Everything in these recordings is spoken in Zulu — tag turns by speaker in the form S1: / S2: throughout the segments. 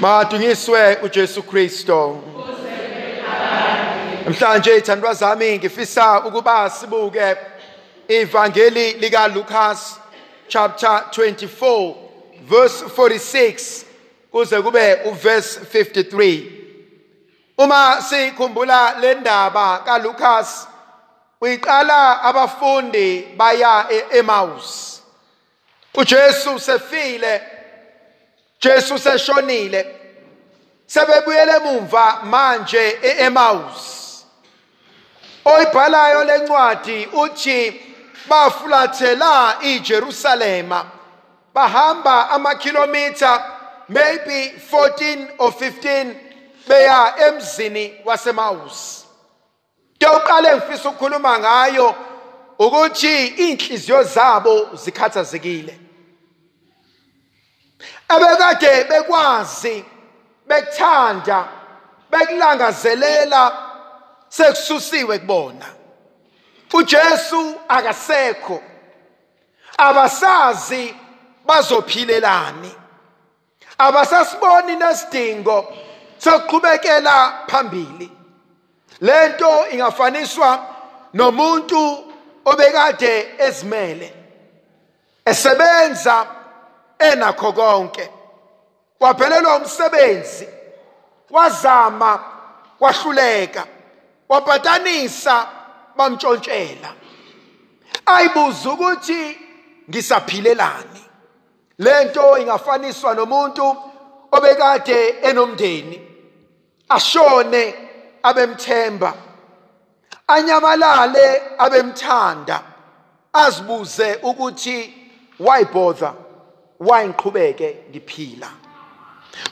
S1: Madunyiswe uJesu Kristo. Namhlanje ithandwa zami ngifisa ukuba sibuke ivangeli lika Lucas chapter 24 verse 46 kuze kube uverse 53. Uma sikhumbula le ndaba kaLucas uyiqala abafundi baya eEmmaus. uJesu sefile Jesu seshonile. Sebebuyele emuva manje eEmmaus oyibhalayo lencwadi uthi bafulathela iJerusalema. Bahamba amakhilometha maybe 14 or 15 beya emzini waseMawus Ntoqale ngifisa ukukhuluma ngayo ukuthi inhliziyo zabo zikhathazekile. Abekade bekwazi bekuthanda bekulangazelela sekususiwe kubona. uJesu akasekho. Abasazi bazophilelani. Abasasiboni nesidingo sokuqhubekela phambili. Lento ingafaniswa nomuntu obekade ezimele esebenza enakho konke. Waphelelwa umsebenzi wazama kwahluleka wapatanisa bamtshontshela ayibuza ukuthi ngisaphilelani? Lento ingafaniswa nomuntu obekade enomndeni ashone abemthemba anyamalale abemthanda azibuze ukuthi why bother? Why ngiqhubeke ngiphila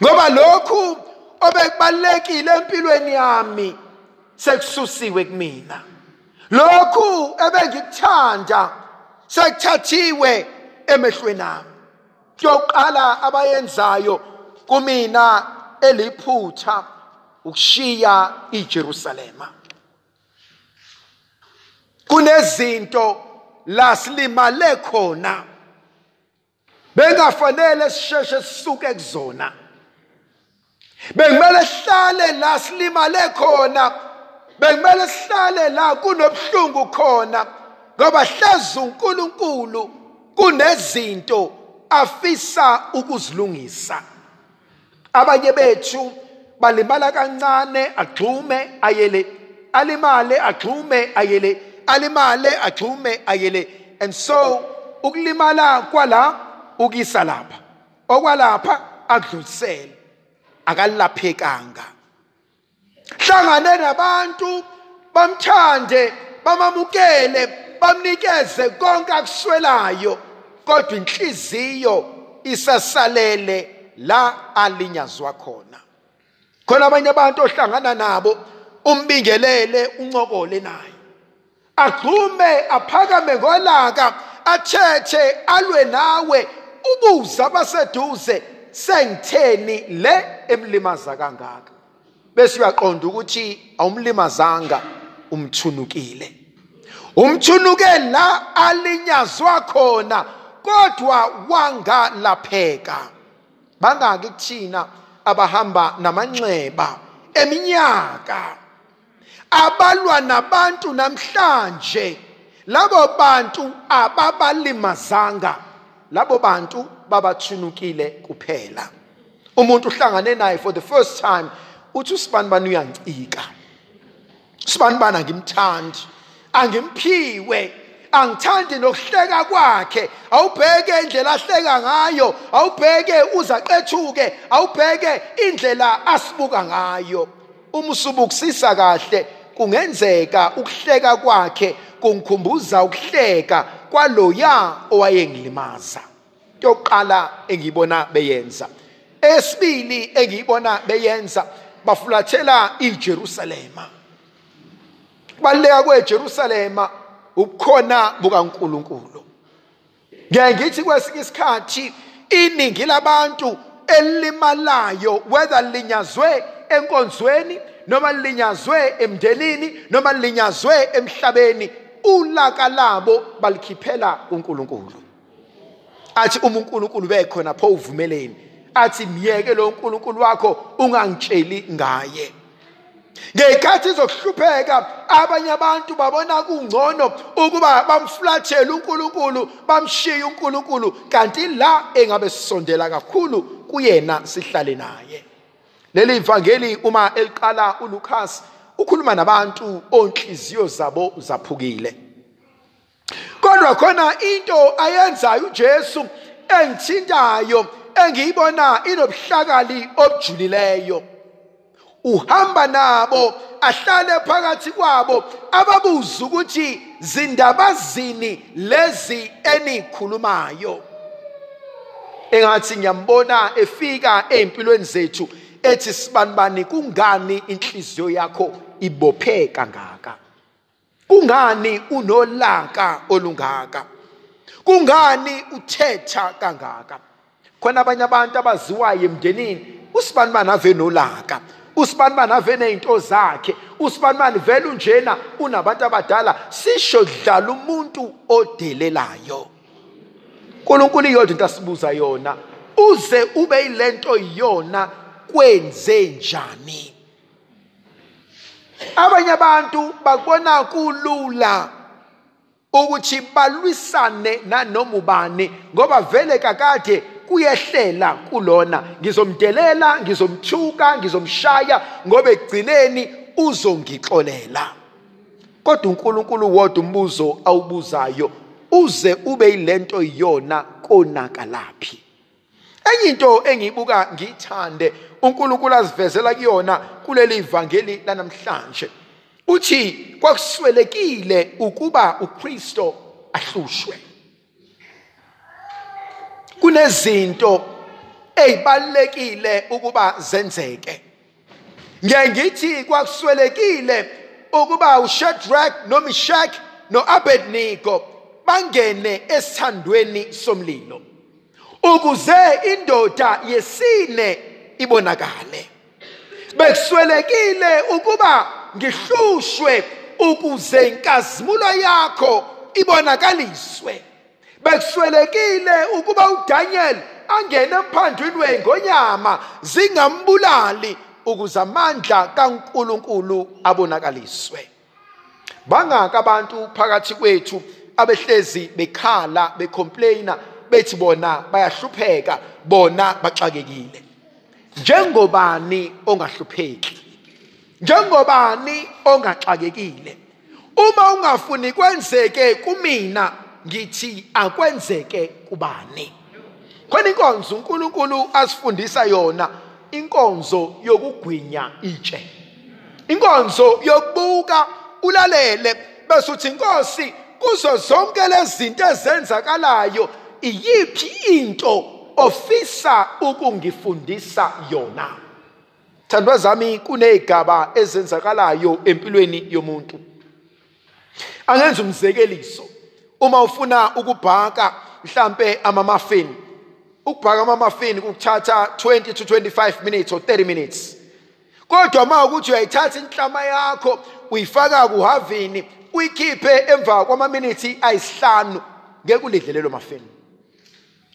S1: ngoba lokhu obekubalekile empilweni yami sekususiwe kumina. Lokhu ebengikuthanda sekuthathiwe emehlweni ami. Yokuqala abayenzayo kumina eliphutha ukushiya iJerusalema. Kunezinto la silimale khona. Bengafanele sisheshe sisuke kuzona. Bekumele sihlale la silimale khona. Bekumele sihlale la kunobuhlungu khona. Ngoba hlezi uNkulunkulu kunezinto afisa ukuzilungisa. Abanye bethu balimala kancane agxume ayele. Alimale agxume ayele. Alimale agxume ayele. And so ukulimala kwala ukisa lapha okwalapha akudlulisele akalaphekanga. Hlangane nabantu bamthande bamamukele bamnikeze konke akuswelayo kodwa inhliziyo isasalele la alinyazwa khona. Khona abanye abantu ohlangana nabo umbingelele uncokole naye. Agqume aphakame ngolaka athethe alwe nawe ubuza abaseduze sengitheni le emlimaza kangaka? Bese uyaqonda ukuthi awumlimazanga umthunukile. Umthunuke la alinyazwa khona kodwa wangalapheka. Bangaki kuthina abahamba namanxeba eminyaka. Abalwa nabantu namhlanje labo bantu ababalimazanga. Labo bantu babathunukile kuphela. Umuntu uhlangane naye for the first time uthi usibani bani uyancika. Sibani bani angimthandi angimphiwe angithandi nokuhleka kwakhe. Awubheke indlela ahleka ngayo awubheke uzaqethuke awubheke indlela asibuka ngayo. Uma usubukisisa kahle kungenzeka ukuhleka kwakhe kungikhumbuza ukuhleka kwaloya owayengilimaza. Yokuqala engiyibona beyenza. Esibili engiyibona beyenza bafulathela iJerusalema. Kubaleka kweJerusalema ukukhona bukaNkuluNkulu. Ngeke ngithi kwesinye isikhathi iningi labantu elimalayo whether linyazwe enkonzweni noma linyazwe emndenini noma linyazwe emhlabeni ulaka labo balikhiphela kuNkulunkulu athi uma uNkulunkulu bekhona pho uvumeleni. Athi myeke lo nkulunkulu wakho ungangitsheli ngaye. Ngekhathi zokuhlupheka abanye abantu babona kungcono ukuba bamflathele uNkulunkulu bamshiye uNkulunkulu kanti la engabe sisondela kakhulu kuyena sihlale naye. Leli ivangeli uma eliqala uLukas ukhuluma nabantu onhliziyo zabo zaphukile. Kodwa khona into ayenzayo uJesu engithintayo engiyibona inobuhlakali obujulileyo uhamba nabo ahlale phakathi kwabo ababuza ukuthi zindabazini lezi enikhulumayo. Engathi ngiyambona efika empilweni zethu ethi sibanibani kungani inhliziyo yakho ibophe kangaka? Kungani unolaka olungaka? Kungani uthetha kangaka? Khona abanye abantu abaziwayo emndenini usibanibani ave nolaka? Usibanibani ave nezinto zakhe? Usibanibani vele unjena unabantu abadala? Sisho dlala umuntu odelelayo. uNkulunkulu iyodwa into asibuza yona uze ube yilento iyona kwenze njani? Abanye abantu bakubona kulula ukuthi balwisane nanoma ubani ngoba vele kakade kuyehlela kulona. Ngizomdelela ngizomthuka ngizomshaya ngoba ekugcineni uzongixolela. Kodwa uNkulunkulu wodwa umbuzo awubuzayo uze ube yilento iyona konakalaphi enye into engiyibuka ngiyithande uNkulunkulu azivezela kuyona kuleli ivangeli lanamhlanje. Uthi kwakuswelekile ukuba uKristo ahlushwe. Kunezinto ezibalekile ukuba zenzeke. Ngiye ngithi kwakuswelekile ukuba uShadrach noMeshach noAbednego bangene esithandweni somlilo. Ukuze indoda yesine ibonakale. Bekuswelekile ukuba ngihlushwe ukuze inkazimulo yakho ibonakaliswe. Bekuswelekile ukuba uDaniel angene emphandweni wengonyama zingambulali ukuze amandla kaNkuluNkulu abonakaliswe. Bangaka abantu phakathi kwethu abehlezi bekhala becomplaina bethi bona bayahlupheka bona baxakekile. Njengobani ongahlupheki? Njengobani ongaxakekile? Uma ungafuni kwenzeke kumina ngithi akwenzeke kubani? Khona inkonzo uNkulunkulu asifundisa yona inkonzo yokugwinya itshe. Inkonzo yokubuka ulalele bese uthi inkosi kuzo zonke lezi zinto ezenzakalayo iyiphi into ofisa ukungifundisa yona? Thandwa zami kunezigaba ezenzakalayo empilweni yomuntu. Angenza umzekeliso. Uma ufuna ukubhaka mhlambe ama muffin ukubhaka ama muffin kuthatha 20 to 25 minutes or 30 minutes. Kodwa uma ukuthi uyayithatha inhlama yakho uyifaka kuhavini uyikhiphe emva kwamaminithi ayisihlanu ngeke ulidlele lo muffin.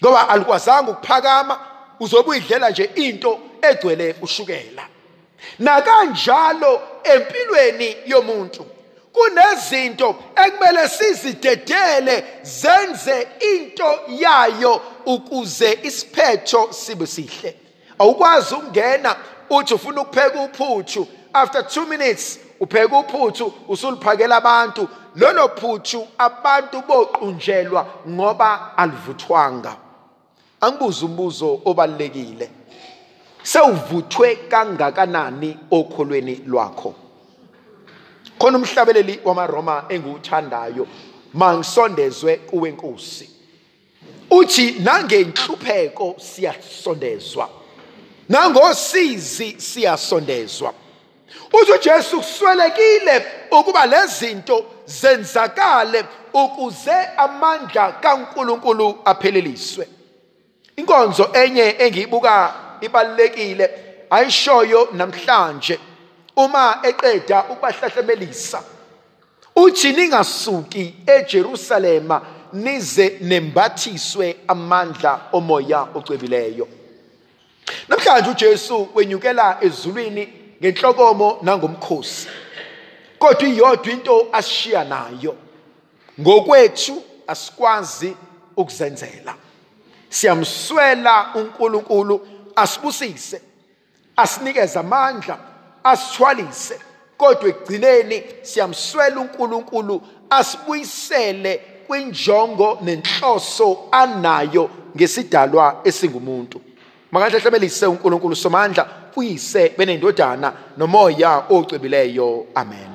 S1: Ngoba alikwazanga ukuphakama uzobe uyidlela nje into egcwele ushukela. Nakanjalo empilweni yomuntu kunezinto ekumele sizidedele zenze into yayo ukuze isiphetho sibe sihle. Awukwazi ukungena uthi ufuna ukupheka uphuthu after 2 minutes upheka uphuthu usuliphakela abantu. Lolo phuthu abantu boqunjelwa ngoba alivuthwanga angibuza umbuzo obalekile sewuvuthwe kangakanani okholweni lwakho? Khona umhlabeleli wamaRoma engiwuthandayo mangisondezwe kuwenkosi uthi nangenhlupheko siyasondezwa nangosizi siyasondezwa. Uthi uJesu kuswelekile ukuba lezinto zenzakale ukuze amandla kaNkuluNkulu apheleliswe inkonzo enye engiyibuka ibalekile ayishoyo namhlanje uma eqeda ukubahlahlemelisa uthi ningasuki eJerusalema nize nembathiswe amandla omoya ocwebileyo namhlanje uJesu wenyukela ezulwini ngenhlokomo nangomkhosi kodwa iyodwa into asishiya nayo ngokwethu asikwazi ukuzenzela. Siyamswela uNkulunkulu asibusise asinikeze amandla asithwalise. Kodwa ekugcineni siyamswela uNkulunkulu asibuyisele kwinjongo nenhloso anayo ngesidalwa esingumuntu. Makahlehlebelise uNkulunkulu somandla uyise benendodana nomoya ocwebileyo. Amen.